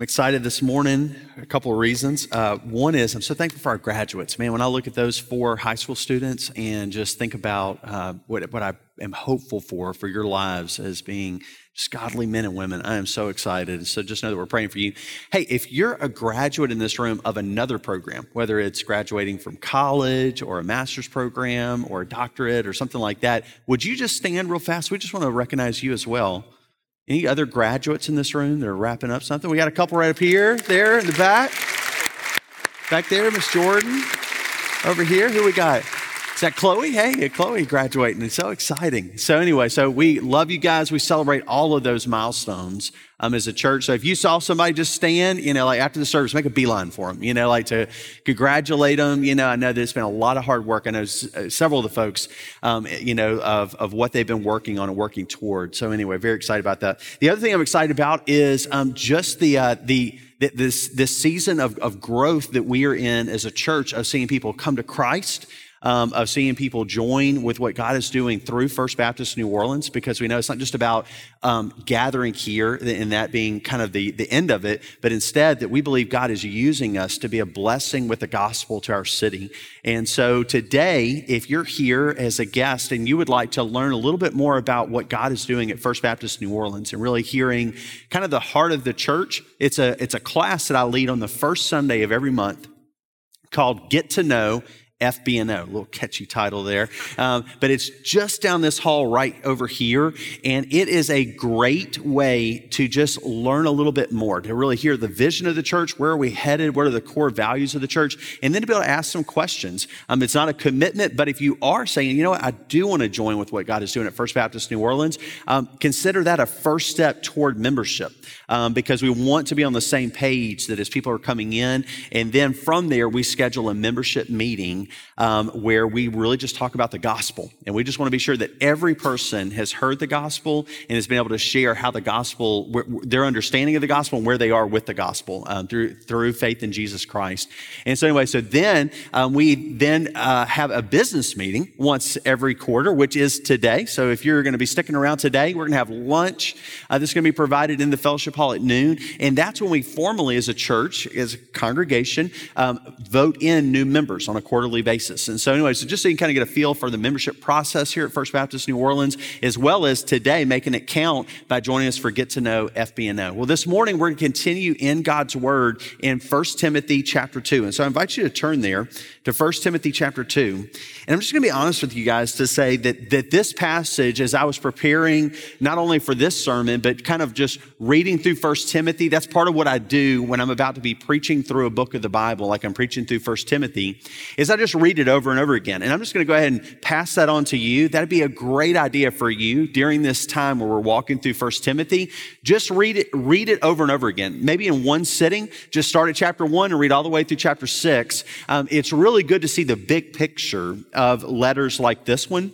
I'm excited this morning. A couple of reasons. Uh, one is I'm so thankful for our graduates. Man, when I look at those four high school students and just think about uh, what, what I am hopeful for for your lives as being just godly men and women, I am so excited. So just know that we're praying for you. Hey, if you're a graduate in this room of another program, whether it's graduating from college or a master's program or a doctorate or something like that, would you just stand real fast? We just want to recognize you as well. Any other graduates in this room that are wrapping up something? We got a couple right up here, there in the back. Back there, Miss Jordan. Over here, who we got? Is that Chloe? Hey, Chloe graduating. It's so exciting. So, anyway, so we love you guys. We celebrate all of those milestones um, as a church. So, if you saw somebody just stand, you know, like after the service, make a beeline for them, you know, like to congratulate them. You know, I know there's been a lot of hard work. I know s- uh, several of the folks, um, you know, of, of what they've been working on and working toward. So, anyway, very excited about that. The other thing I'm excited about is um, just the, uh, the, this, this season of, of growth that we are in as a church of seeing people come to Christ um, of seeing people join with what God is doing through First Baptist New Orleans, because we know it's not just about um, gathering here and that being kind of the, the end of it, but instead that we believe God is using us to be a blessing with the gospel to our city. And so today, if you're here as a guest and you would like to learn a little bit more about what God is doing at First Baptist New Orleans and really hearing kind of the heart of the church, it's a, it's a class that I lead on the first Sunday of every month called Get to Know FBNO, a little catchy title there. Um, but it's just down this hall right over here. And it is a great way to just learn a little bit more, to really hear the vision of the church. Where are we headed? What are the core values of the church? And then to be able to ask some questions. Um, it's not a commitment, but if you are saying, you know what, I do want to join with what God is doing at First Baptist New Orleans, um, consider that a first step toward membership um, because we want to be on the same page that as people are coming in. And then from there, we schedule a membership meeting um, where we really just talk about the gospel. And we just want to be sure that every person has heard the gospel and has been able to share how the gospel, their understanding of the gospel and where they are with the gospel um, through, through faith in Jesus Christ. And so anyway, so then um, we then uh, have a business meeting once every quarter, which is today. So if you're going to be sticking around today, we're going to have lunch. Uh, this is going to be provided in the fellowship hall at noon. And that's when we formally, as a church, as a congregation, um, vote in new members on a quarterly basis. And so, anyway, so just so you can kind of get a feel for the membership process here at First Baptist New Orleans, as well as today making it count by joining us for Get to Know FBNO. Well, this morning we're going to continue in God's Word in 1 Timothy chapter 2. And so I invite you to turn there to 1 Timothy chapter 2. And I'm just going to be honest with you guys to say that, that this passage, as I was preparing not only for this sermon, but kind of just reading through 1 Timothy, that's part of what I do when I'm about to be preaching through a book of the Bible, like I'm preaching through 1 Timothy, is I just read it over and over again. And I'm just going to go ahead and pass that on to you. That'd be a great idea for you during this time where we're walking through 1 Timothy. Just read it, read it over and over again. Maybe in one sitting, just start at chapter one and read all the way through chapter six. Um, it's really good to see the big picture of letters like this one.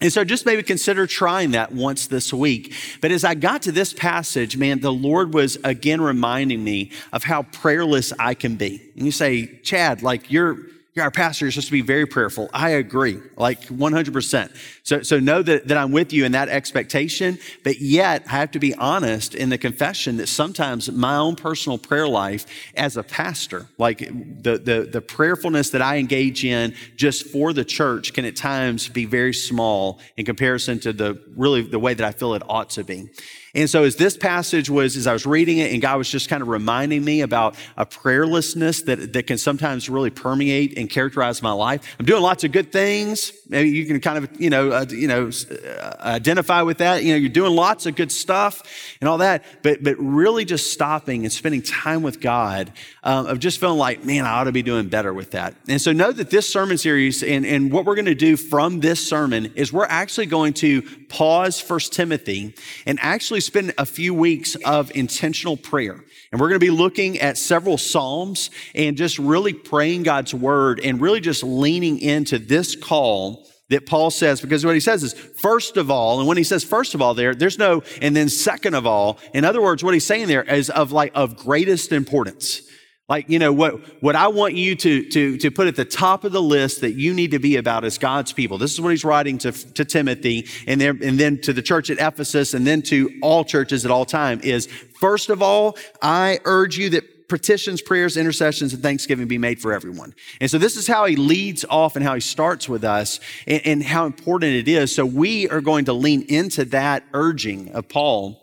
And so just maybe consider trying that once this week. But as I got to this passage, man, the Lord was again reminding me of how prayerless I can be. And you say, Chad, like you're our pastor, you're supposed to be very prayerful. I agree, like 100%. So, so know that, that I'm with you in that expectation, but yet I have to be honest in the confession that sometimes my own personal prayer life as a pastor, like the, the, the prayerfulness that I engage in just for the church can at times be very small in comparison to the really the way that I feel it ought to be. And so as this passage was, as I was reading it, and God was just kind of reminding me about a prayerlessness that, that can sometimes really permeate and characterize my life. I'm doing lots of good things. Maybe you can kind of, you know, uh, you know, uh, identify with that. You know, you're doing lots of good stuff and all that, but, but really just stopping and spending time with God um, of just feeling like, man, I ought to be doing better with that. And so know that this sermon series and, and what we're going to do from this sermon is we're actually going to pause First Timothy and actually spend a few weeks of intentional prayer. And we're going to be looking at several Psalms and just really praying God's word and really just leaning into this call that Paul says, because what he says is, first of all, and when he says first of all there, there's no, and then second of all. In other words, what he's saying there is of like, of greatest importance. Like, you know, what, what I want you to, to, to put at the top of the list that you need to be about is God's people. This is what he's writing to, to Timothy and then, and then to the church at Ephesus and then to all churches at all time is first of all, I urge you that petitions, prayers, intercessions, and thanksgiving be made for everyone. And so this is how he leads off and how he starts with us and, and how important it is. So we are going to lean into that urging of Paul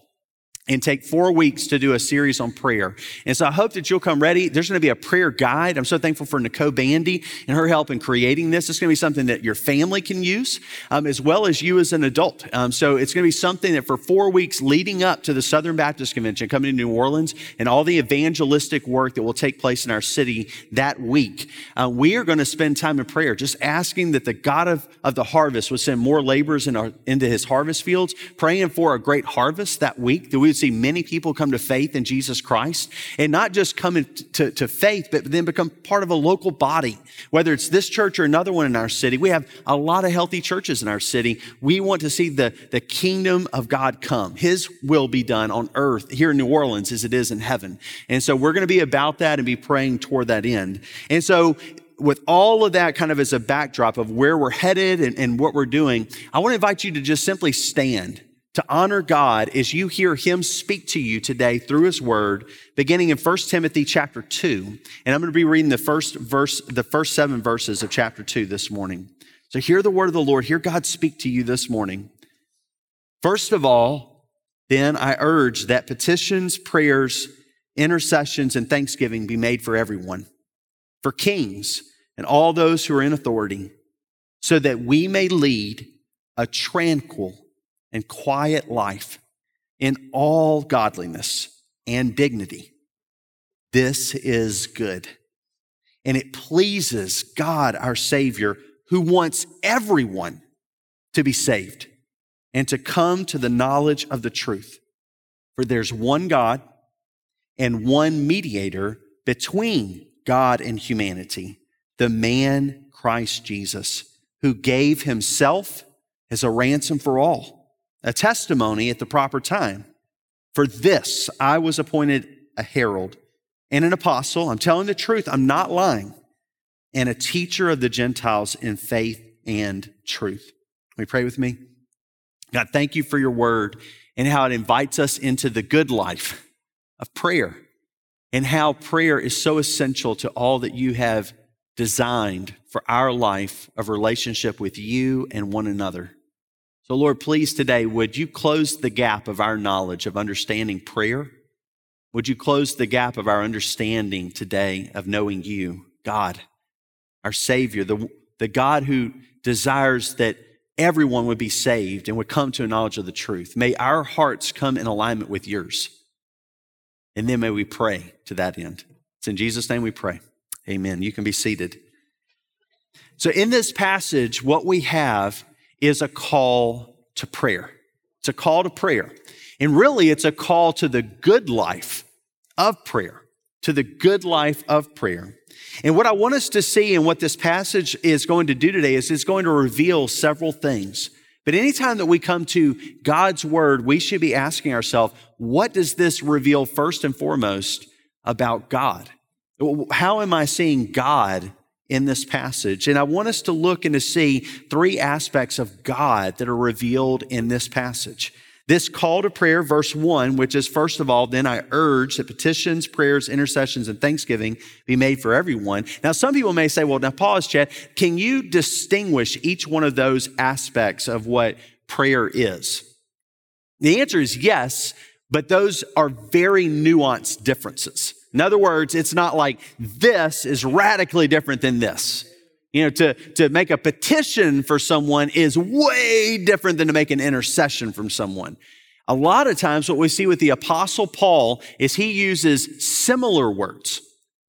and take four weeks to do a series on prayer. And so I hope that you'll come ready. There's going to be a prayer guide. I'm so thankful for Nicole Bandy and her help in creating this. It's going to be something that your family can use, um, as well as you as an adult. Um, so it's going to be something that for four weeks leading up to the Southern Baptist Convention coming to New Orleans and all the evangelistic work that will take place in our city that week, uh, we are going to spend time in prayer, just asking that the God of, of the harvest would send more laborers in our, into his harvest fields, praying for a great harvest that week, that we see many people come to faith in Jesus Christ and not just come to, to faith, but then become part of a local body, whether it's this church or another one in our city. We have a lot of healthy churches in our city. We want to see the, the kingdom of God come. His will be done on earth here in New Orleans as it is in heaven. And so we're going to be about that and be praying toward that end. And so with all of that kind of as a backdrop of where we're headed and, and what we're doing, I want to invite you to just simply stand to honor God as you hear him speak to you today through his word, beginning in 1 Timothy chapter 2. And I'm going to be reading the first verse, the first seven verses of chapter 2 this morning. So hear the word of the Lord. Hear God speak to you this morning. First of all, then I urge that petitions, prayers, intercessions, and thanksgiving be made for everyone, for kings and all those who are in authority, so that we may lead a tranquil and quiet life in all godliness and dignity. This is good. And it pleases God, our Savior, who wants everyone to be saved and to come to the knowledge of the truth. For there's one God and one mediator between God and humanity, the man Christ Jesus, who gave himself as a ransom for all a testimony at the proper time. For this I was appointed a herald and an apostle. I'm telling the truth, I'm not lying, and a teacher of the Gentiles in faith and truth. You pray with me? God, thank you for your word and how it invites us into the good life of prayer and how prayer is so essential to all that you have designed for our life of relationship with you and one another. So, Lord, please today, would you close the gap of our knowledge of understanding prayer? Would you close the gap of our understanding today of knowing you, God, our Savior, the, the God who desires that everyone would be saved and would come to a knowledge of the truth? May our hearts come in alignment with yours. And then may we pray to that end. It's in Jesus' name we pray. Amen. You can be seated. So, in this passage, what we have is a call to prayer. It's a call to prayer. And really, it's a call to the good life of prayer, to the good life of prayer. And what I want us to see and what this passage is going to do today is it's going to reveal several things. But anytime that we come to God's word, we should be asking ourselves, what does this reveal first and foremost about God? How am I seeing God in this passage. And I want us to look and to see three aspects of God that are revealed in this passage. This call to prayer, verse one, which is first of all, then I urge that petitions, prayers, intercessions, and thanksgiving be made for everyone. Now, some people may say, well, now pause, Chad. Can you distinguish each one of those aspects of what prayer is? The answer is yes, but those are very nuanced differences. In other words, it's not like this is radically different than this. You know, to, to make a petition for someone is way different than to make an intercession from someone. A lot of times, what we see with the Apostle Paul is he uses similar words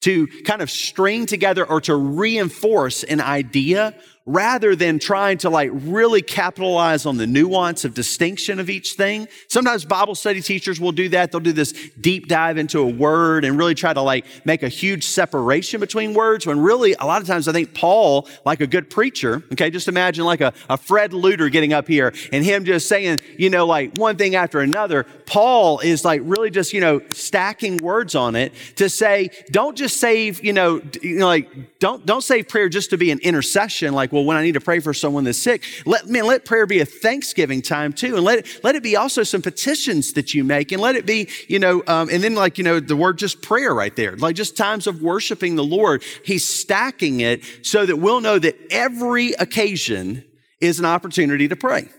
to kind of string together or to reinforce an idea rather than trying to like really capitalize on the nuance of distinction of each thing. Sometimes Bible study teachers will do that. They'll do this deep dive into a word and really try to like make a huge separation between words when really a lot of times I think Paul, like a good preacher, okay, just imagine like a, a Fred Luter getting up here and him just saying, you know, like one thing after another. Paul is like really just, you know, stacking words on it to say, don't just save, you know, you know like don't, don't save prayer just to be an intercession, like well, when I need to pray for someone that's sick, let, man, let prayer be a thanksgiving time too. And let it, let it be also some petitions that you make and let it be, you know, um, and then like, you know, the word just prayer right there, like just times of worshiping the Lord. He's stacking it so that we'll know that every occasion is an opportunity to pray.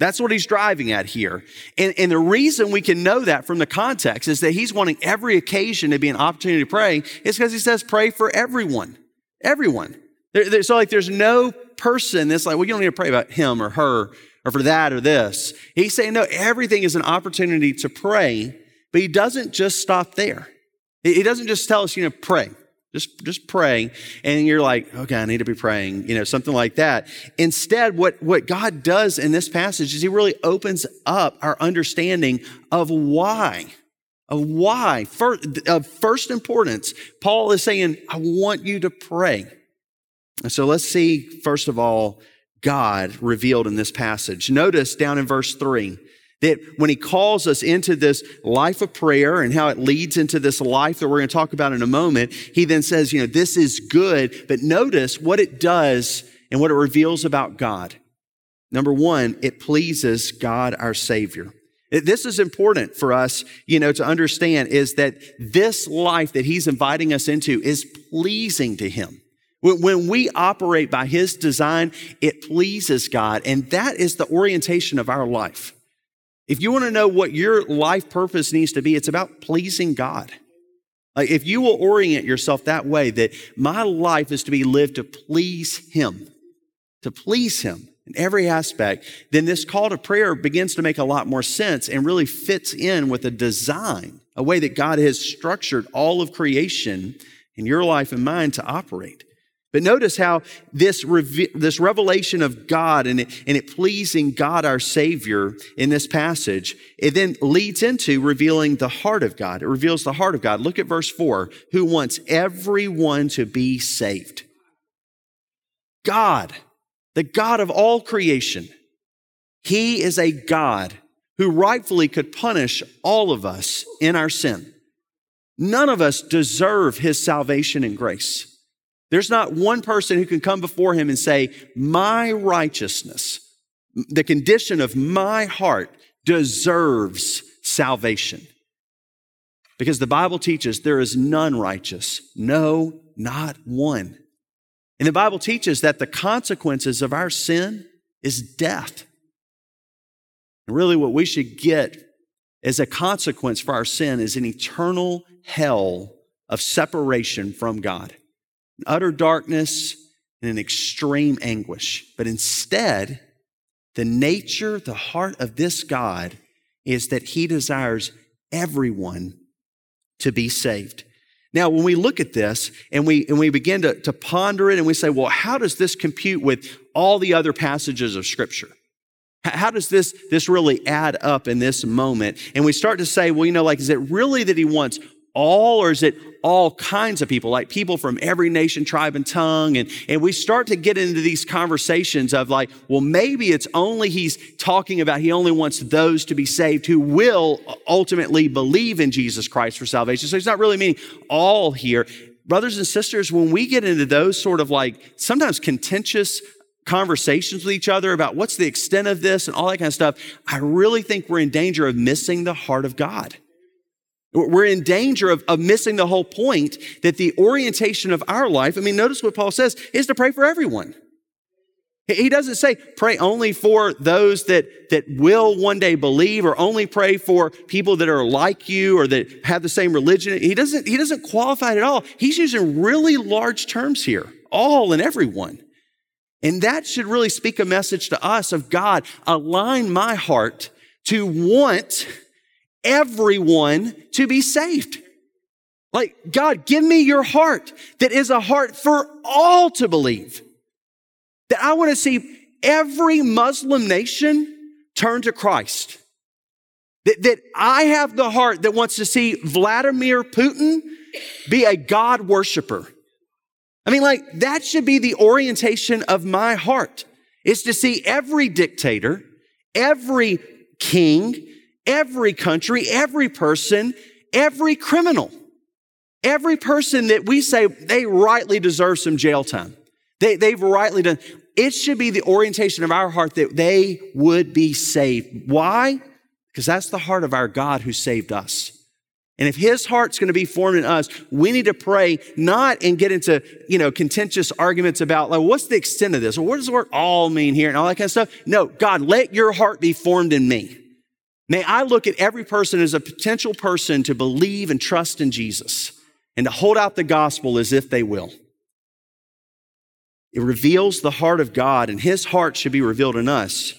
That's what he's driving at here. And, and, the reason we can know that from the context is that he's wanting every occasion to be an opportunity to pray is because he says, pray for everyone. Everyone. There, there, so, like, there's no person that's like, well, you don't need to pray about him or her or for that or this. He's saying, no, everything is an opportunity to pray, but he doesn't just stop there. He doesn't just tell us, you know, pray. Just, just pray. And you're like, okay, I need to be praying, you know, something like that. Instead, what, what God does in this passage is he really opens up our understanding of why of why, first, of first importance. Paul is saying, I want you to pray. So let's see, first of all, God revealed in this passage. Notice down in verse three that when he calls us into this life of prayer and how it leads into this life that we're going to talk about in a moment, he then says, you know, this is good, but notice what it does and what it reveals about God. Number one, it pleases God our Savior. This is important for us, you know, to understand is that this life that he's inviting us into is pleasing to him. When we operate by his design, it pleases God. And that is the orientation of our life. If you want to know what your life purpose needs to be, it's about pleasing God. Like if you will orient yourself that way, that my life is to be lived to please him, to please him in every aspect, then this call to prayer begins to make a lot more sense and really fits in with a design, a way that God has structured all of creation in your life and mine to operate. But notice how this, this revelation of God and it, and it pleasing God our Savior in this passage, it then leads into revealing the heart of God. It reveals the heart of God. Look at verse 4 who wants everyone to be saved. God, the God of all creation, He is a God who rightfully could punish all of us in our sin. None of us deserve His salvation and grace. There's not one person who can come before him and say, My righteousness, the condition of my heart deserves salvation. Because the Bible teaches there is none righteous. No, not one. And the Bible teaches that the consequences of our sin is death. And really, what we should get as a consequence for our sin is an eternal hell of separation from God utter darkness and an extreme anguish. But instead, the nature, the heart of this God is that he desires everyone to be saved. Now, when we look at this and we, and we begin to, to ponder it and we say, well, how does this compute with all the other passages of Scripture? How does this, this really add up in this moment? And we start to say, well, you know, like, is it really that he wants all or is it all kinds of people, like people from every nation, tribe, and tongue? And, and we start to get into these conversations of like, well, maybe it's only he's talking about he only wants those to be saved who will ultimately believe in Jesus Christ for salvation. So he's not really meaning all here. Brothers and sisters, when we get into those sort of like sometimes contentious conversations with each other about what's the extent of this and all that kind of stuff, I really think we're in danger of missing the heart of God. We're in danger of, of missing the whole point that the orientation of our life, I mean, notice what Paul says, is to pray for everyone. He doesn't say pray only for those that, that will one day believe or only pray for people that are like you or that have the same religion. He doesn't, he doesn't qualify it at all. He's using really large terms here, all and everyone. And that should really speak a message to us of God, align my heart to want everyone to be saved. Like, God, give me your heart that is a heart for all to believe. That I want to see every Muslim nation turn to Christ. That, that I have the heart that wants to see Vladimir Putin be a God worshiper. I mean, like, that should be the orientation of my heart is to see every dictator, every king, every country, every person, every criminal, every person that we say they rightly deserve some jail time. They, they've rightly done. It should be the orientation of our heart that they would be saved. Why? Because that's the heart of our God who saved us. And if his heart's going to be formed in us, we need to pray not and get into, you know, contentious arguments about, like, what's the extent of this? Or what does the word all mean here and all that kind of stuff? No, God, let your heart be formed in me. May I look at every person as a potential person to believe and trust in Jesus and to hold out the gospel as if they will. It reveals the heart of God, and his heart should be revealed in us.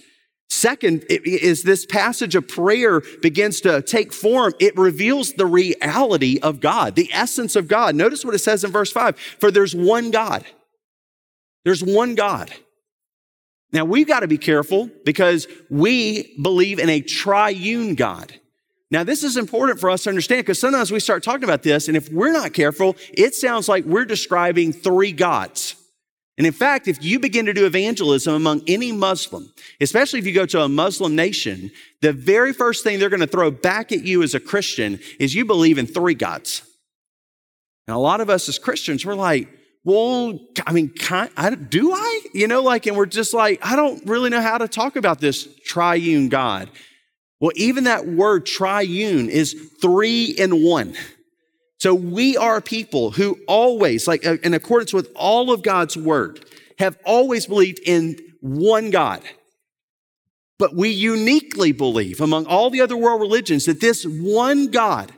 Second, is this passage of prayer begins to take form. It reveals the reality of God, the essence of God. Notice what it says in verse five. For there's one God. There's one God. Now we've got to be careful because we believe in a triune God. Now, this is important for us to understand because sometimes we start talking about this, and if we're not careful, it sounds like we're describing three gods. And in fact, if you begin to do evangelism among any Muslim, especially if you go to a Muslim nation, the very first thing they're going to throw back at you as a Christian is you believe in three gods. And a lot of us as Christians, we're like, well, I mean, I, do I? You know, like, and we're just like, I don't really know how to talk about this triune God. Well, even that word triune is three in one. So we are people who always, like uh, in accordance with all of God's word, have always believed in one God. But we uniquely believe among all the other world religions that this one God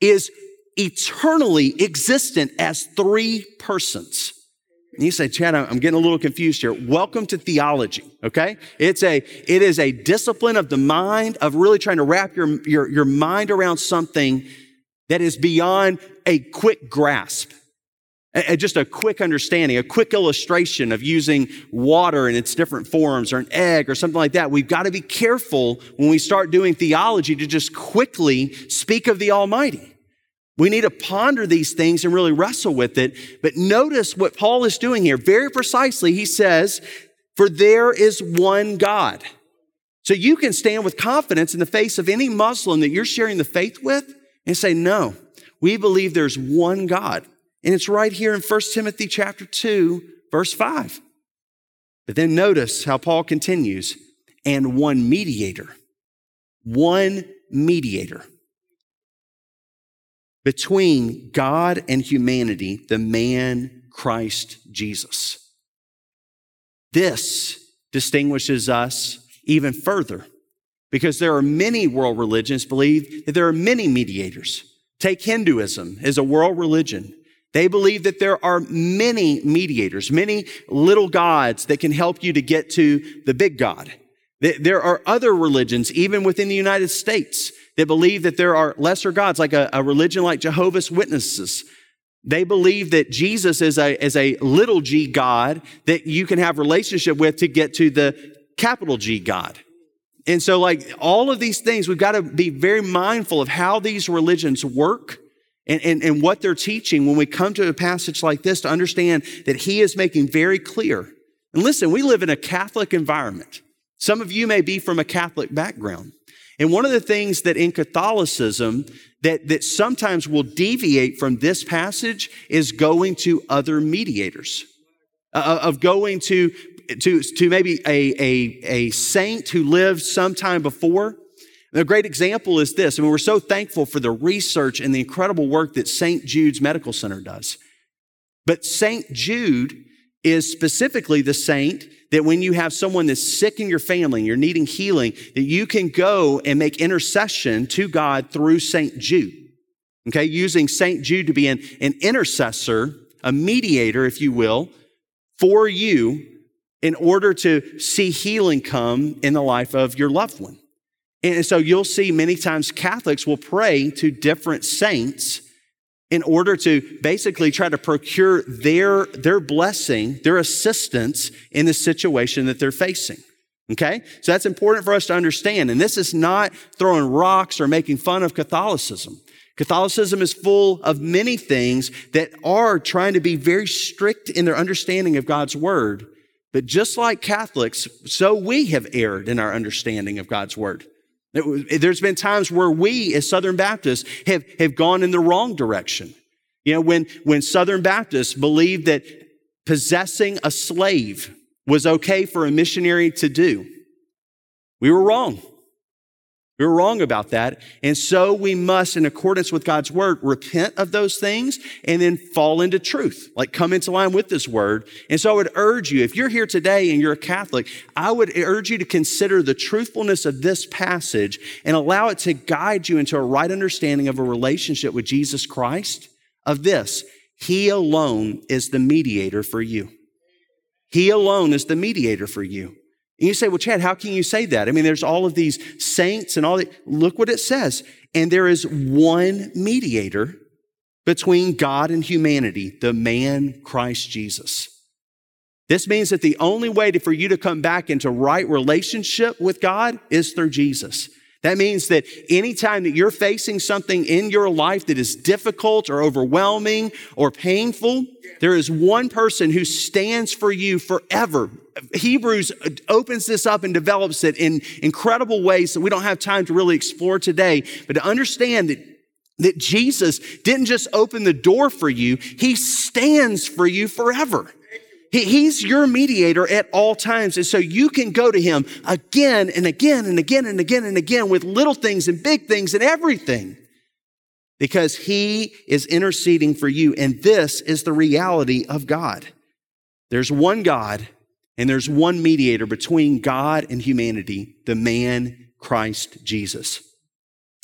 is eternally existent as three persons. And you say, Chad, I'm getting a little confused here. Welcome to theology, okay? It's a, it is a discipline of the mind of really trying to wrap your, your, your mind around something that is beyond a quick grasp. And just a quick understanding, a quick illustration of using water in its different forms or an egg or something like that. We've got to be careful when we start doing theology to just quickly speak of the Almighty. We need to ponder these things and really wrestle with it. But notice what Paul is doing here very precisely. He says, For there is one God. So you can stand with confidence in the face of any Muslim that you're sharing the faith with and say, no, we believe there's one God. And it's right here in 1 Timothy chapter 2, verse 5. But then notice how Paul continues, and one mediator, one mediator between God and humanity, the man Christ Jesus. This distinguishes us even further because there are many world religions believe that there are many mediators. Take Hinduism as a world religion. They believe that there are many mediators, many little gods that can help you to get to the big God. There are other religions, even within the United States, that believe that there are lesser gods, like a, a religion like Jehovah's Witnesses. They believe that Jesus is a, is a little g God that you can have relationship with to get to the capital G God. And so, like all of these things, we've got to be very mindful of how these religions work and, and, and what they're teaching when we come to a passage like this to understand that he is making very clear. And listen, we live in a Catholic environment. Some of you may be from a Catholic background. And one of the things that in Catholicism that, that sometimes will deviate from this passage is going to other mediators, uh, of going to to, to maybe a, a, a saint who lived sometime before. And a great example is this. I mean, we're so thankful for the research and the incredible work that St. Jude's Medical Center does. But St. Jude is specifically the saint that when you have someone that's sick in your family and you're needing healing, that you can go and make intercession to God through St. Jude. Okay, using St. Jude to be an, an intercessor, a mediator, if you will, for you in order to see healing come in the life of your loved one. And so you'll see many times Catholics will pray to different saints in order to basically try to procure their, their blessing, their assistance in the situation that they're facing. Okay? So that's important for us to understand. And this is not throwing rocks or making fun of Catholicism. Catholicism is full of many things that are trying to be very strict in their understanding of God's word. But just like Catholics, so we have erred in our understanding of God's word. There's been times where we as Southern Baptists have, have gone in the wrong direction. You know, when, when Southern Baptists believed that possessing a slave was okay for a missionary to do, we were wrong. We were wrong about that. And so we must, in accordance with God's word, repent of those things and then fall into truth, like come into line with this word. And so I would urge you, if you're here today and you're a Catholic, I would urge you to consider the truthfulness of this passage and allow it to guide you into a right understanding of a relationship with Jesus Christ of this. He alone is the mediator for you. He alone is the mediator for you. And you say, well, Chad, how can you say that? I mean, there's all of these saints and all that. Look what it says. And there is one mediator between God and humanity, the man Christ Jesus. This means that the only way to, for you to come back into right relationship with God is through Jesus. That means that anytime that you're facing something in your life that is difficult or overwhelming or painful, there is one person who stands for you forever. Hebrews opens this up and develops it in incredible ways that we don't have time to really explore today. But to understand that that Jesus didn't just open the door for you, He stands for you forever. He, he's your mediator at all times. And so you can go to him again and again and again and again and again with little things and big things and everything because he is interceding for you. And this is the reality of God. There's one God and there's one mediator between God and humanity, the man Christ Jesus.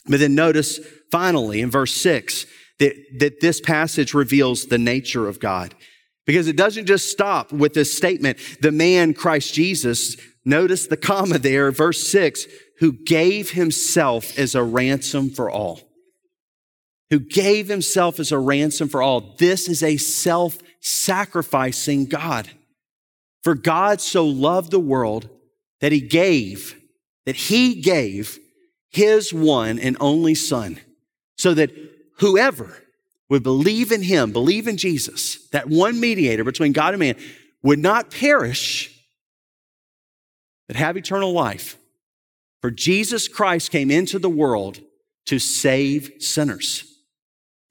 But then notice finally in verse six that, that this passage reveals the nature of God. Because it doesn't just stop with this statement, the man Christ Jesus. Notice the comma there, verse six, who gave himself as a ransom for all. Who gave himself as a ransom for all. This is a self sacrificing God. For God so loved the world that he gave, that he gave his one and only son so that whoever would believe in him, believe in Jesus, that one mediator between God and man, would not perish, but have eternal life. For Jesus Christ came into the world to save sinners.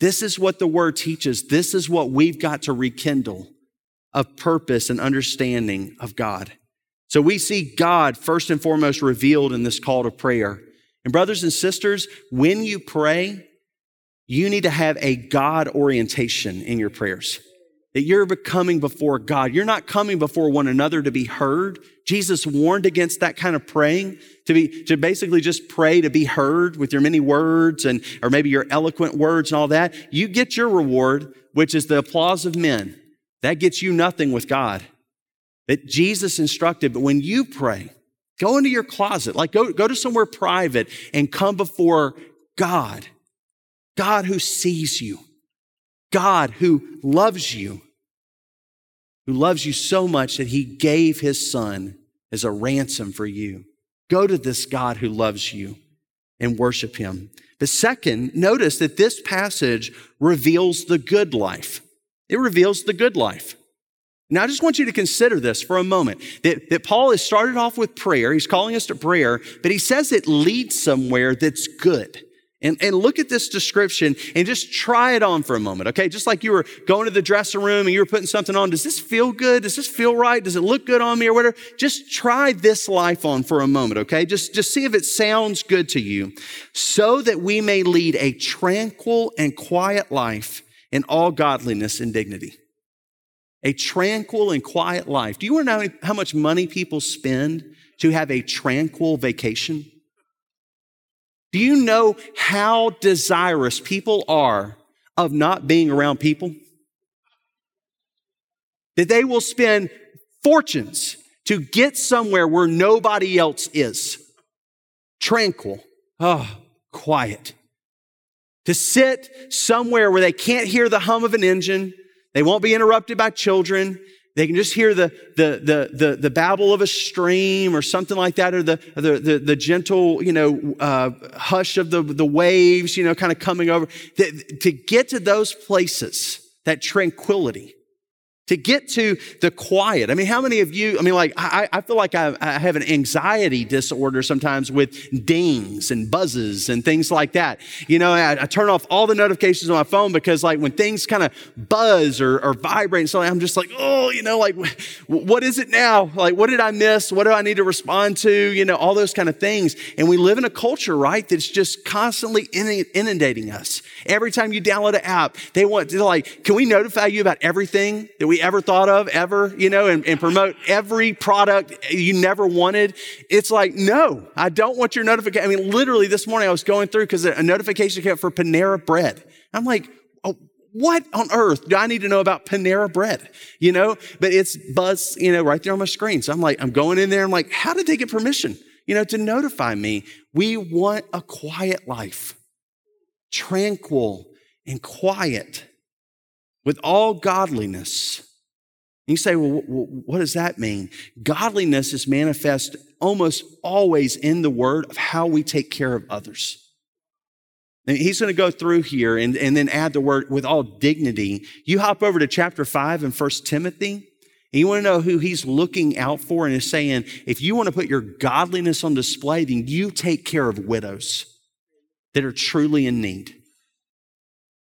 This is what the word teaches. This is what we've got to rekindle of purpose and understanding of God. So we see God first and foremost revealed in this call to prayer. And brothers and sisters, when you pray, you need to have a God orientation in your prayers. That you're coming before God. You're not coming before one another to be heard. Jesus warned against that kind of praying, to be, to basically just pray to be heard with your many words and, or maybe your eloquent words and all that. You get your reward, which is the applause of men. That gets you nothing with God. That Jesus instructed, but when you pray, go into your closet, like go, go to somewhere private and come before God God who sees you, God who loves you, who loves you so much that he gave his son as a ransom for you. Go to this God who loves you and worship him. The second, notice that this passage reveals the good life. It reveals the good life. Now, I just want you to consider this for a moment that, that Paul has started off with prayer. He's calling us to prayer, but he says it leads somewhere that's good. And, and look at this description and just try it on for a moment, okay? Just like you were going to the dressing room and you were putting something on. Does this feel good? Does this feel right? Does it look good on me or whatever? Just try this life on for a moment, okay? Just, just see if it sounds good to you so that we may lead a tranquil and quiet life in all godliness and dignity. A tranquil and quiet life. Do you know how much money people spend to have a tranquil vacation? Do you know how desirous people are of not being around people? That they will spend fortunes to get somewhere where nobody else is. Tranquil. Oh, quiet. to sit somewhere where they can't hear the hum of an engine. They won't be interrupted by children. They can just hear the, the, the, the, the babble of a stream or something like that, or the, the, the, the gentle, you know, uh, hush of the, the waves, you know, kind of coming over. To get to those places, that tranquility, to get to the quiet. I mean, how many of you, I mean, like, I, I feel like I, I, have an anxiety disorder sometimes with dings and buzzes and things like that. You know, I, I turn off all the notifications on my phone because, like, when things kind of buzz or, or vibrate, and so I'm just like, oh, you know, like, what is it now? Like, what did I miss? What do I need to respond to? You know, all those kind of things. And we live in a culture, right, that's just constantly inundating us. Every time you download an app, they want to, like, can we notify you about everything that we we ever thought of ever, you know, and, and promote every product you never wanted. It's like, no, I don't want your notification. I mean, literally this morning I was going through because a notification came for Panera bread. I'm like, oh, what on earth do I need to know about Panera bread? You know, but it's buzz, you know, right there on my screen. So I'm like, I'm going in there. I'm like, how did they get permission, you know, to notify me? We want a quiet life, tranquil and quiet with all godliness. And you say, well, what does that mean? Godliness is manifest almost always in the word of how we take care of others. And he's going to go through here and, and then add the word with all dignity. You hop over to chapter 5 in 1 Timothy, and you want to know who he's looking out for and is saying, if you want to put your godliness on display, then you take care of widows that are truly in need.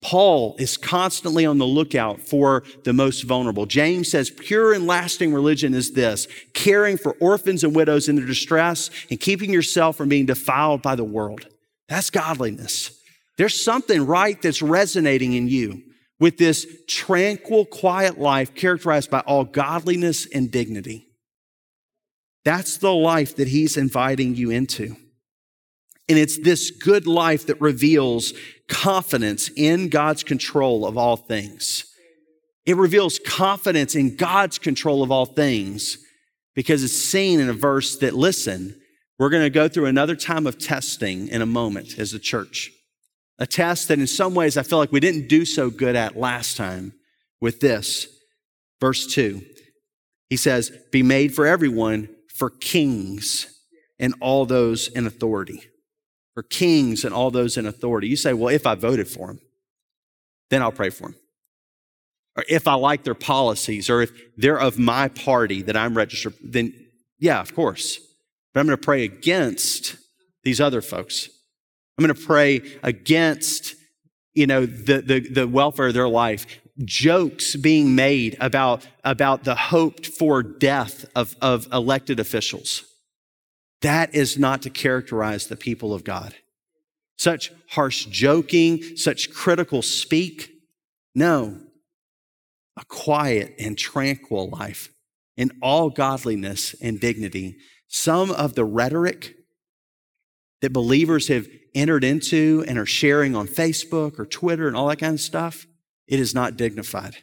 Paul is constantly on the lookout for the most vulnerable. James says pure and lasting religion is this, caring for orphans and widows in their distress and keeping yourself from being defiled by the world. That's godliness. There's something right that's resonating in you with this tranquil, quiet life characterized by all godliness and dignity. That's the life that he's inviting you into. And it's this good life that reveals confidence in God's control of all things. It reveals confidence in God's control of all things because it's seen in a verse that, listen, we're going to go through another time of testing in a moment as a church. A test that in some ways I feel like we didn't do so good at last time with this. Verse 2. He says, Be made for everyone for kings and all those in authority for kings and all those in authority. You say, well, if I voted for them, then I'll pray for them. Or if I like their policies, or if they're of my party that I'm registered, then yeah, of course. But I'm going to pray against these other folks. I'm going to pray against, you know, the, the, the welfare of their life. Jokes being made about, about the hoped for death of, of elected officials. That is not to characterize the people of God. Such harsh joking, such critical speak. No, a quiet and tranquil life in all godliness and dignity. Some of the rhetoric that believers have entered into and are sharing on Facebook or Twitter and all that kind of stuff, it is not dignified.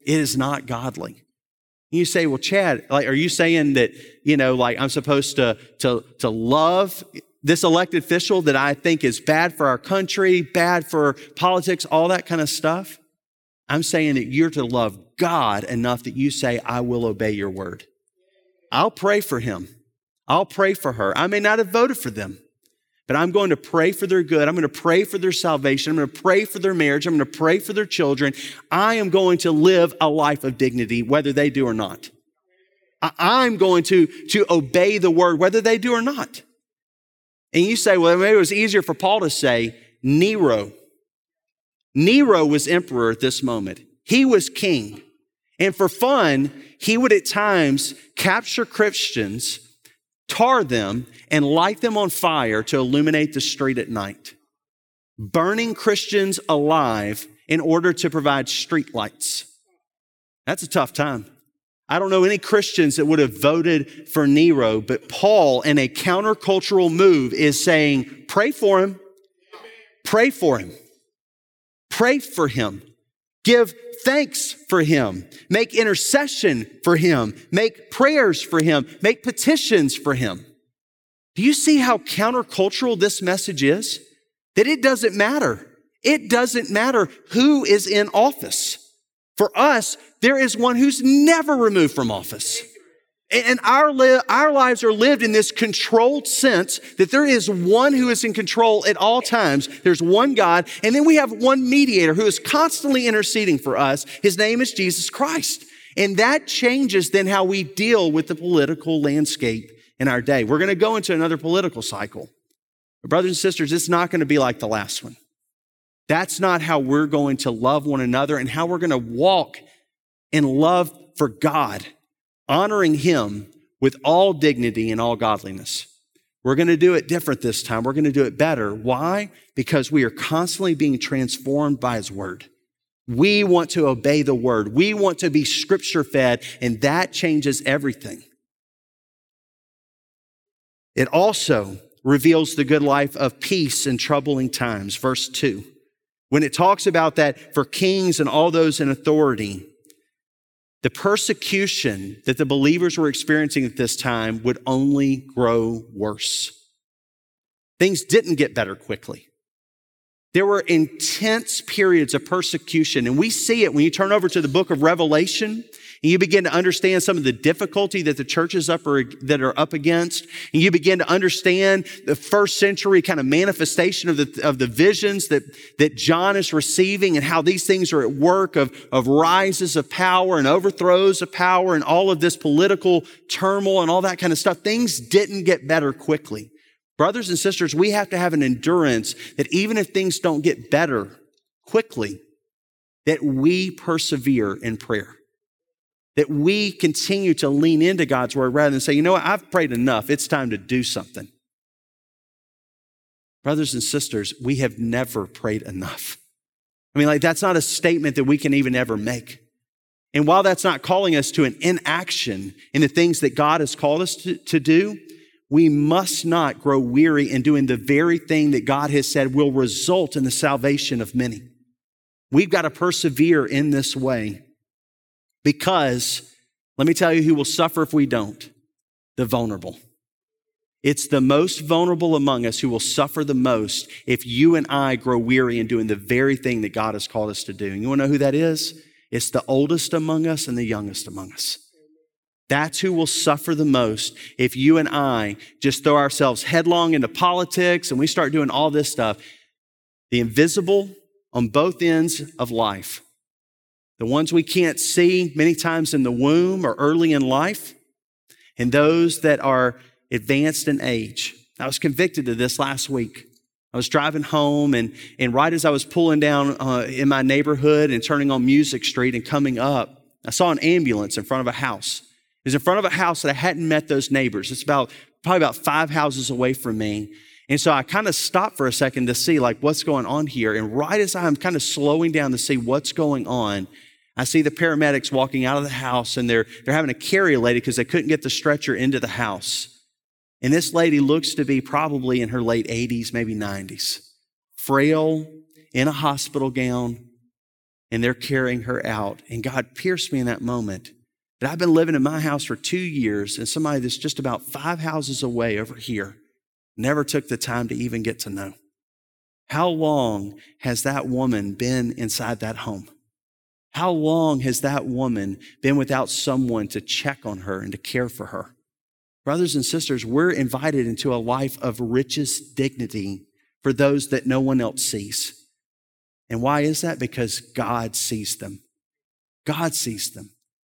It is not godly. You say, well, Chad, like, are you saying that, you know, like I'm supposed to, to, to love this elected official that I think is bad for our country, bad for politics, all that kind of stuff? I'm saying that you're to love God enough that you say, I will obey your word. I'll pray for him. I'll pray for her. I may not have voted for them but I'm going to pray for their good. I'm going to pray for their salvation. I'm going to pray for their marriage. I'm going to pray for their children. I am going to live a life of dignity, whether they do or not. I'm going to, to obey the word, whether they do or not. And you say, well, maybe it was easier for Paul to say Nero. Nero was emperor at this moment. He was king. And for fun, he would at times capture Christians tar them, and light them on fire to illuminate the street at night. Burning Christians alive in order to provide street lights. That's a tough time. I don't know any Christians that would have voted for Nero, but Paul, in a countercultural move, is saying, pray for him. Pray for him. Pray for him. Give thanks for him. Make intercession for him. Make prayers for him. Make petitions for him. Do you see how countercultural this message is? That it doesn't matter It doesn't matter who is in office. For us, there is one who's never removed from office. And our, li- our lives are lived in this controlled sense that there is one who is in control at all times. There's one God. And then we have one mediator who is constantly interceding for us. His name is Jesus Christ. And that changes then how we deal with the political landscape in our day. We're going to go into another political cycle. But brothers and sisters, it's not going to be like the last one. That's not how we're going to love one another and how we're going to walk in love for God honoring Him with all dignity and all godliness. We're going to do it different this time. We're going to do it better. Why? Because we are constantly being transformed by His Word. We want to obey the Word. We want to be Scripture fed, and that changes everything. It also reveals the good life of peace in troubling times. Verse 2. When it talks about that for kings and all those in authority, the persecution that the believers were experiencing at this time would only grow worse. Things didn't get better quickly. There were intense periods of persecution, and we see it when you turn over to the book of Revelation and you begin to understand some of the difficulty that the churches up are, that are up against, and you begin to understand the first century kind of manifestation of the, of the visions that, that John is receiving and how these things are at work of, of rises of power and overthrows of power and all of this political turmoil and all that kind of stuff. Things didn't get better quickly. Brothers and sisters, we have to have an endurance that even if things don't get better quickly, that we persevere in prayer that we continue to lean into God's word rather than say, you know what, I've prayed enough. It's time to do something. Brothers and sisters, we have never prayed enough. I mean, like, that's not a statement that we can even ever make. And while that's not calling us to an inaction in the things that God has called us to, to do, we must not grow weary in doing the very thing that God has said will result in the salvation of many. We've got to persevere in this way. Because let me tell you who will suffer if we don't the vulnerable. It's the most vulnerable among us who will suffer the most if you and I grow weary in doing the very thing that God has called us to do. And you want to know who that is? It's the oldest among us and the youngest among us. That's who will suffer the most if you and I just throw ourselves headlong into politics and we start doing all this stuff. The invisible on both ends of life the ones we can't see many times in the womb or early in life, and those that are advanced in age. I was convicted of this last week. I was driving home, and, and right as I was pulling down uh, in my neighborhood and turning on Music Street and coming up, I saw an ambulance in front of a house. It was in front of a house that I hadn't met those neighbors. It's about probably about five houses away from me. And so I kind of stopped for a second to see like what's going on here. And right as I'm kind of slowing down to see what's going on, I see the paramedics walking out of the house and they're, they're having to carry a lady because they couldn't get the stretcher into the house. And this lady looks to be probably in her late 80s, maybe 90s, frail, in a hospital gown, and they're carrying her out. And God pierced me in that moment that I've been living in my house for two years, and somebody that's just about five houses away over here never took the time to even get to know. How long has that woman been inside that home? How long has that woman been without someone to check on her and to care for her? Brothers and sisters, we're invited into a life of richest dignity for those that no one else sees. And why is that? Because God sees them. God sees them.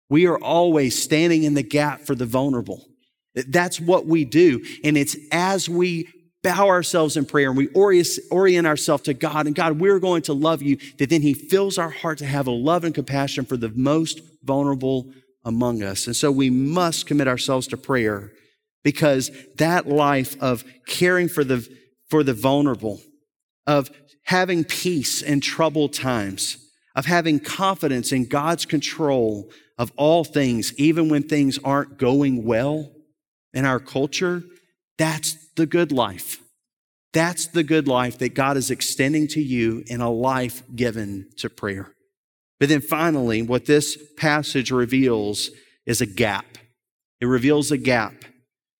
We are always standing in the gap for the vulnerable. That's what we do. And it's as we bow ourselves in prayer and we orient ourselves to God and God, we're going to love you, that then He fills our heart to have a love and compassion for the most vulnerable among us. And so we must commit ourselves to prayer because that life of caring for the, for the vulnerable, of having peace in troubled times, of having confidence in God's control of all things, even when things aren't going well in our culture, that's the good life. That's the good life that God is extending to you in a life given to prayer. But then finally, what this passage reveals is a gap. It reveals a gap.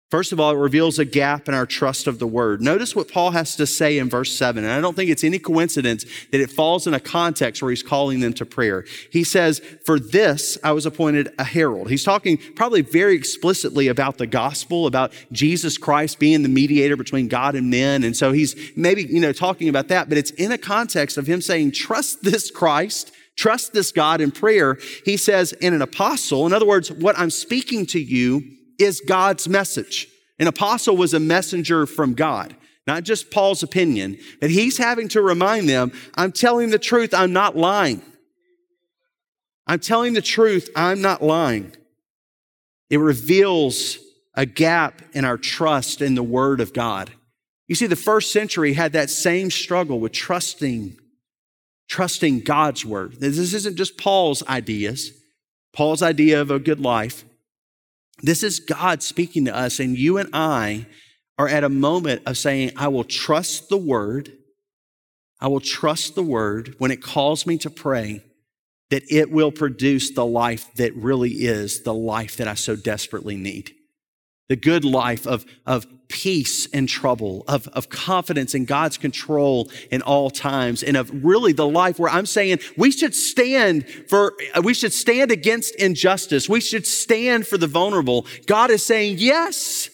First of all, it reveals a gap in our trust of the word. Notice what Paul has to say in verse 7. And I don't think it's any coincidence that it falls in a context where he's calling them to prayer. He says, For this I was appointed a herald. He's talking probably very explicitly about the gospel, about Jesus Christ being the mediator between God and men. And so he's maybe, you know, talking about that, but it's in a context of him saying, Trust this Christ. Trust this God in prayer. He says, in an apostle, in other words, what I'm speaking to you is God's message. An apostle was a messenger from God, not just Paul's opinion, but he's having to remind them, I'm telling the truth, I'm not lying. I'm telling the truth, I'm not lying. It reveals a gap in our trust in the Word of God. You see, the first century had that same struggle with trusting, trusting God's Word. This isn't just Paul's ideas, Paul's idea of a good life. This is God speaking to us, and you and I are at a moment of saying, I will trust the word. I will trust the word when it calls me to pray that it will produce the life that really is the life that I so desperately need the good life of, of peace in trouble, of, of confidence in God's control in all times, and of really the life where I'm saying we should stand for, uh, we should stand against injustice. We should stand for the vulnerable. God is saying, yes,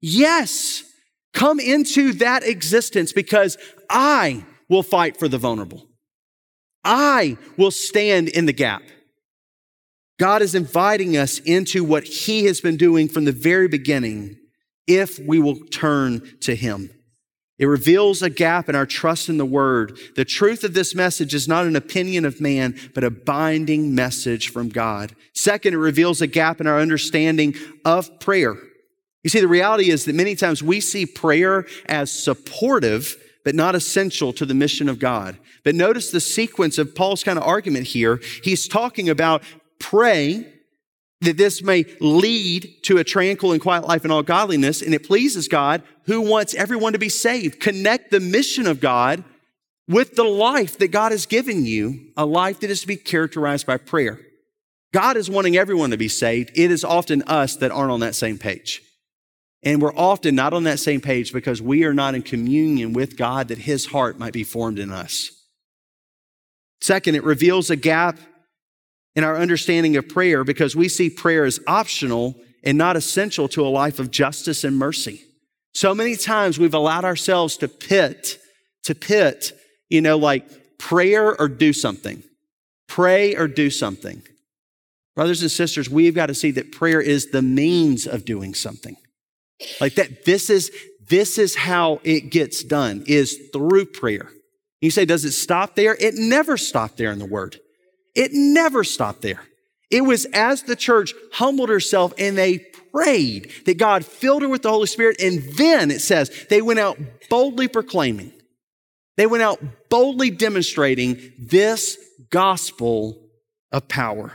yes, come into that existence because I will fight for the vulnerable. I will stand in the gap. God is inviting us into what He has been doing from the very beginning if we will turn to Him. It reveals a gap in our trust in the Word. The truth of this message is not an opinion of man, but a binding message from God. Second, it reveals a gap in our understanding of prayer. You see, the reality is that many times we see prayer as supportive, but not essential to the mission of God. But notice the sequence of Paul's kind of argument here. He's talking about pray that this may lead to a tranquil and quiet life in all godliness, and it pleases God who wants everyone to be saved. Connect the mission of God with the life that God has given you, a life that is to be characterized by prayer. God is wanting everyone to be saved. It is often us that aren't on that same page. And we're often not on that same page because we are not in communion with God that His heart might be formed in us. Second, it reveals a gap in our understanding of prayer because we see prayer as optional and not essential to a life of justice and mercy. So many times we've allowed ourselves to pit, to pit, you know, like prayer or do something. Pray or do something. Brothers and sisters, we've got to see that prayer is the means of doing something. Like that, this is, this is how it gets done, is through prayer. You say, does it stop there? It never stopped there in the word. It never stopped there. It was as the church humbled herself and they prayed that God filled her with the Holy Spirit. And then it says they went out boldly proclaiming. They went out boldly demonstrating this gospel of power.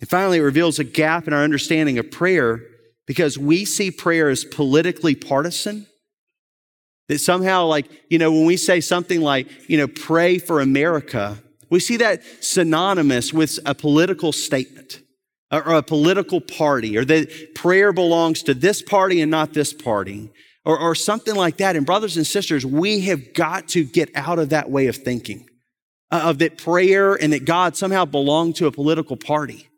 And finally, it reveals a gap in our understanding of prayer because we see prayer as politically partisan. That somehow, like, you know, when we say something like, you know, pray for America, we see that synonymous with a political statement or a political party, or that prayer belongs to this party and not this party, or, or something like that. And brothers and sisters, we have got to get out of that way of thinking, uh, of that prayer and that God somehow belonged to a political party.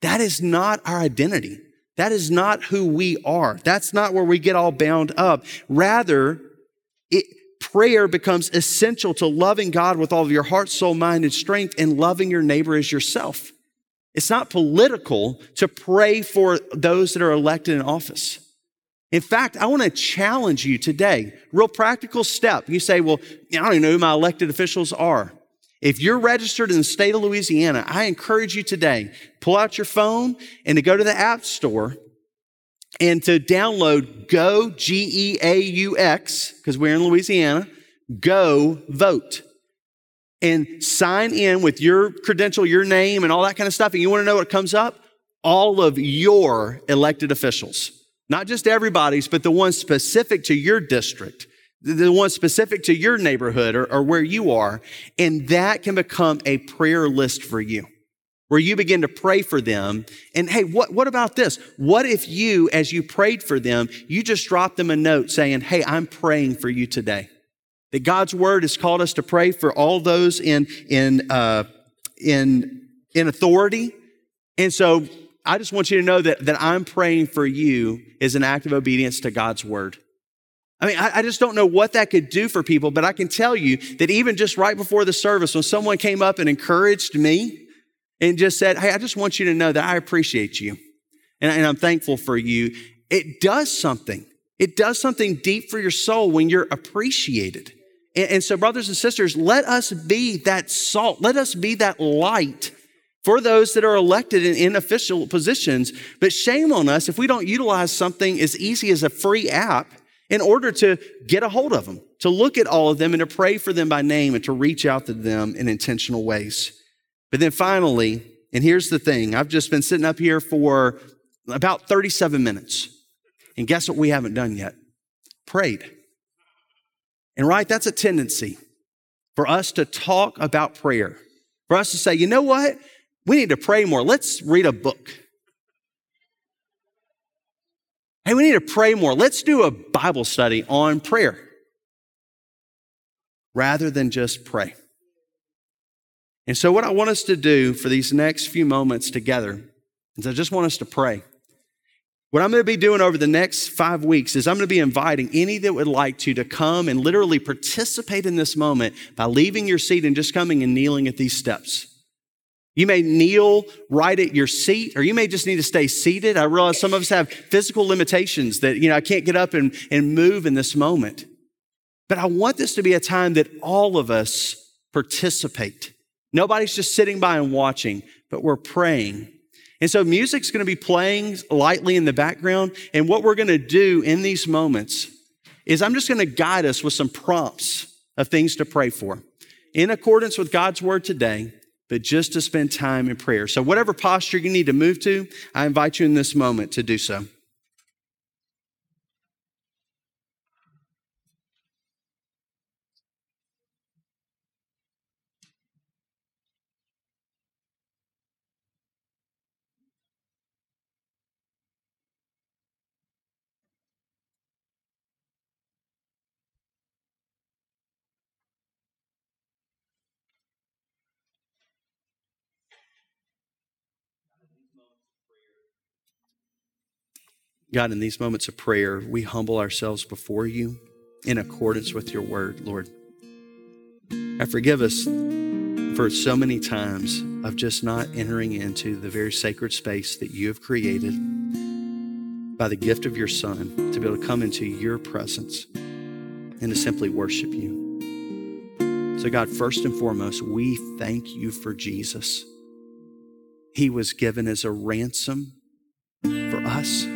That is not our identity. That is not who we are. That's not where we get all bound up. Rather, it, prayer becomes essential to loving God with all of your heart, soul, mind, and strength and loving your neighbor as yourself. It's not political to pray for those that are elected in office. In fact, I want to challenge you today. Real practical step. You say, well, I don't even know who my elected officials are. If you're registered in the state of Louisiana, I encourage you today, pull out your phone and to go to the app store and to download Go, G E A U X, because we're in Louisiana, Go Vote. And sign in with your credential, your name, and all that kind of stuff. And you want to know what comes up? All of your elected officials. Not just everybody's, but the ones specific to your district, the ones specific to your neighborhood or, or where you are. And that can become a prayer list for you where you begin to pray for them. And hey, what, what about this? What if you, as you prayed for them, you just dropped them a note saying, Hey, I'm praying for you today. That God's word has called us to pray for all those in, in, uh, in, in authority. And so I just want you to know that, that I'm praying for you is an act of obedience to God's word. I mean, I, I, just don't know what that could do for people, but I can tell you that even just right before the service, when someone came up and encouraged me, and just said, Hey, I just want you to know that I appreciate you and, and I'm thankful for you. It does something. It does something deep for your soul when you're appreciated. And, and so, brothers and sisters, let us be that salt. Let us be that light for those that are elected in, in, official positions. But shame on us if we don't utilize something as easy as a free app in order to get a hold of them, to look at all of them and to pray for them by name and to reach out to them in intentional ways. But then finally, and here's the thing I've just been sitting up here for about 37 minutes. And guess what we haven't done yet? Prayed. And right, that's a tendency for us to talk about prayer, for us to say, you know what? We need to pray more. Let's read a book. Hey, we need to pray more. Let's do a Bible study on prayer rather than just pray. And so, what I want us to do for these next few moments together is I just want us to pray. What I'm going to be doing over the next five weeks is I'm going to be inviting any that would like to to come and literally participate in this moment by leaving your seat and just coming and kneeling at these steps. You may kneel right at your seat, or you may just need to stay seated. I realize some of us have physical limitations that, you know, I can't get up and, and move in this moment. But I want this to be a time that all of us participate. Nobody's just sitting by and watching, but we're praying. And so music's going to be playing lightly in the background. And what we're going to do in these moments is I'm just going to guide us with some prompts of things to pray for in accordance with God's word today, but just to spend time in prayer. So whatever posture you need to move to, I invite you in this moment to do so. God, in these moments of prayer, we humble ourselves before you in accordance with your word, Lord. I forgive us for so many times of just not entering into the very sacred space that you have created by the gift of your Son to be able to come into your presence and to simply worship you. So, God, first and foremost, we thank you for Jesus. He was given as a ransom for us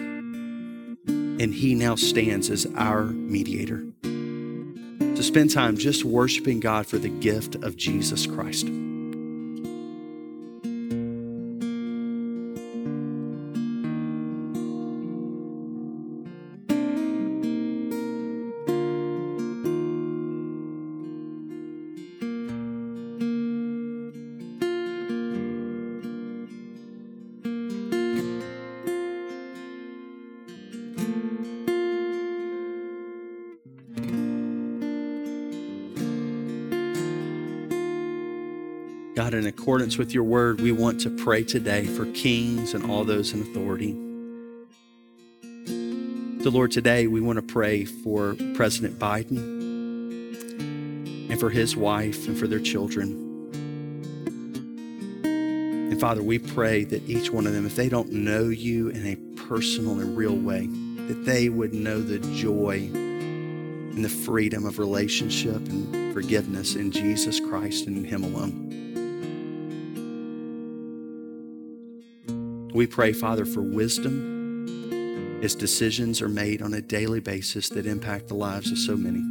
and he now stands as our mediator. To spend time just worshiping God for the gift of Jesus Christ. Accordance with your word, we want to pray today for kings and all those in authority. So, Lord, today we want to pray for President Biden and for his wife and for their children. And Father, we pray that each one of them, if they don't know you in a personal and real way, that they would know the joy and the freedom of relationship and forgiveness in Jesus Christ and in Him alone. We pray, Father, for wisdom as decisions are made on a daily basis that impact the lives of so many.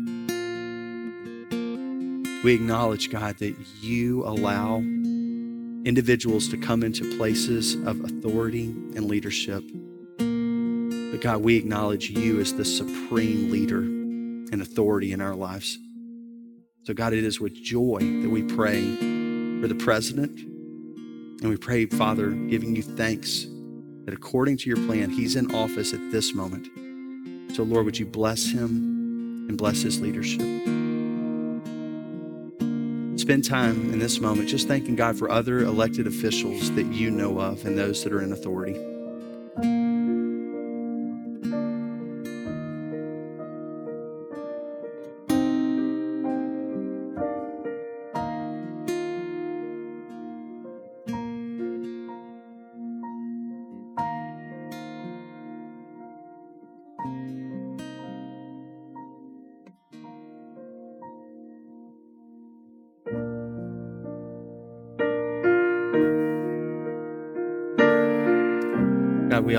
We acknowledge, God, that you allow individuals to come into places of authority and leadership. But God, we acknowledge you as the supreme leader and authority in our lives. So, God, it is with joy that we pray for the president And we pray, Father, giving you thanks that according to your plan, he's in office at this moment. So, Lord, would you bless him and bless his leadership? Spend time in this moment just thanking God for other elected officials that you know of and those that are in authority.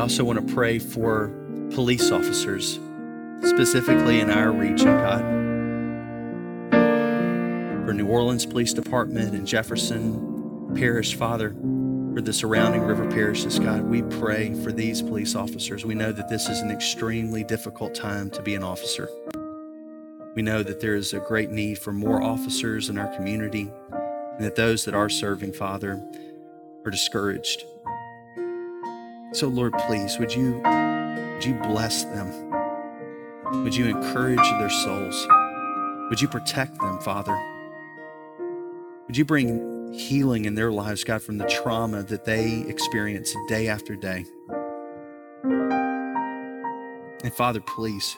Also want to pray for police officers, specifically in our region, God. For New Orleans Police Department and Jefferson Parish, Father, for the surrounding river parishes, God, we pray for these police officers. We know that this is an extremely difficult time to be an officer. We know that there is a great need for more officers in our community, and that those that are serving, Father, are discouraged. So, Lord, please, would you, would you bless them? Would you encourage their souls? Would you protect them, Father? Would you bring healing in their lives, God, from the trauma that they experience day after day? And Father, please,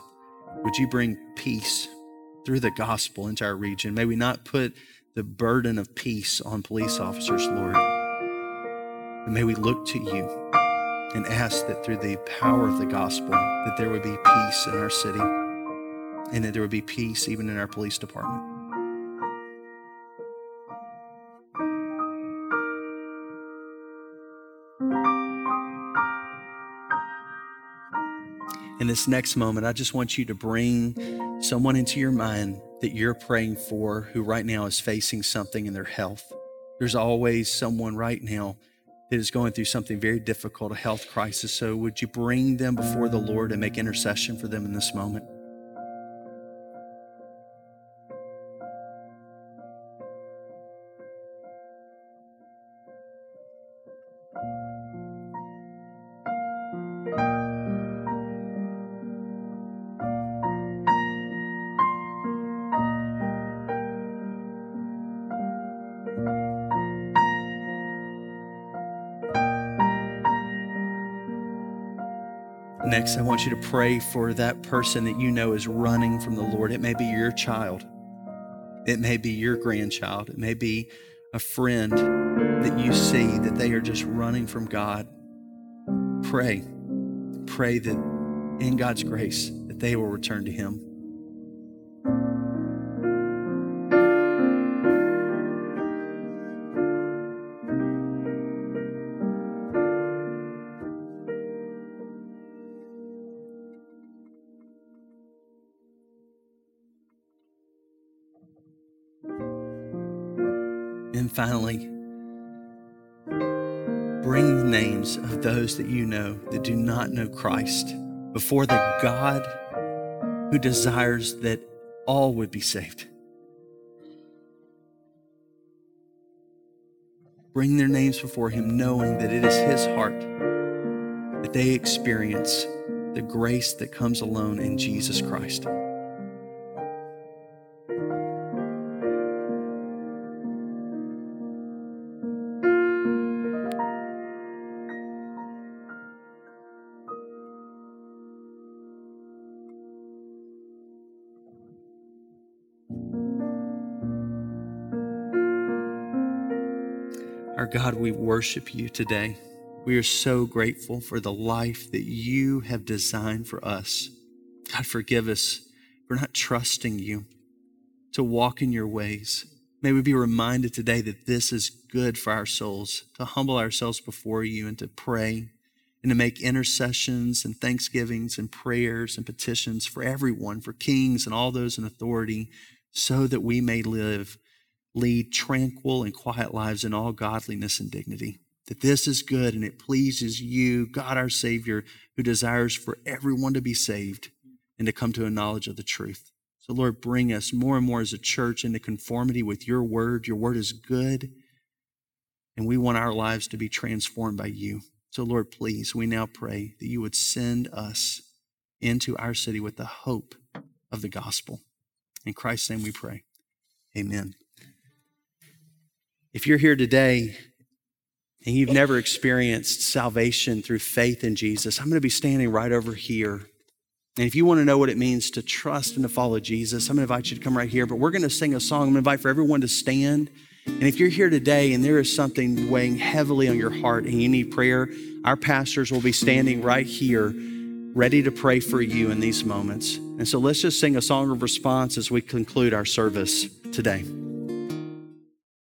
would you bring peace through the gospel into our region? May we not put the burden of peace on police officers, Lord. And may we look to you and ask that through the power of the gospel that there would be peace in our city and that there would be peace even in our police department. In this next moment, I just want you to bring someone into your mind that you're praying for who right now is facing something in their health. There's always someone right now is going through something very difficult, a health crisis. So, would you bring them before the Lord and make intercession for them in this moment? Next, I want you to pray for that person that you know is running from the Lord. It may be your child, it may be your grandchild, it may be a friend that you see that they are just running from God. Pray, pray that in God's grace that they will return to Him. Finally, bring the names of those that you know that do not know Christ before the God who desires that all would be saved. Bring their names before Him, knowing that it is His heart that they experience the grace that comes alone in Jesus Christ. Our God, we worship you today. We are so grateful for the life that you have designed for us. God, forgive us for not trusting you to walk in your ways. May we be reminded today that this is good for our souls, to humble ourselves before you and to pray and to make intercessions and thanksgivings and prayers and petitions for everyone, for kings and all those in authority, so that we may live lead tranquil and quiet lives in all godliness and dignity. That this is good and it pleases you, God our Savior, who desires for everyone to be saved and to come to a knowledge of the truth. So, Lord, bring us more and more as a church into conformity with your word. Your word is good and we want our lives to be transformed by you. So, Lord, please, we now pray that you would send us into our city with the hope of the gospel. In Christ's name we pray. Amen. If you're here today and you've never experienced salvation through faith in Jesus, I'm going to be standing right over here. And if you want to know what it means to trust and to follow Jesus, I'm going to invite you to come right here. But we're going to sing a song. I'm going to invite for everyone to stand. And if you're here today and there is something weighing heavily on your heart and you need prayer, our pastors will be standing right here ready to pray for you in these moments. And so let's just sing a song of response as we conclude our service today.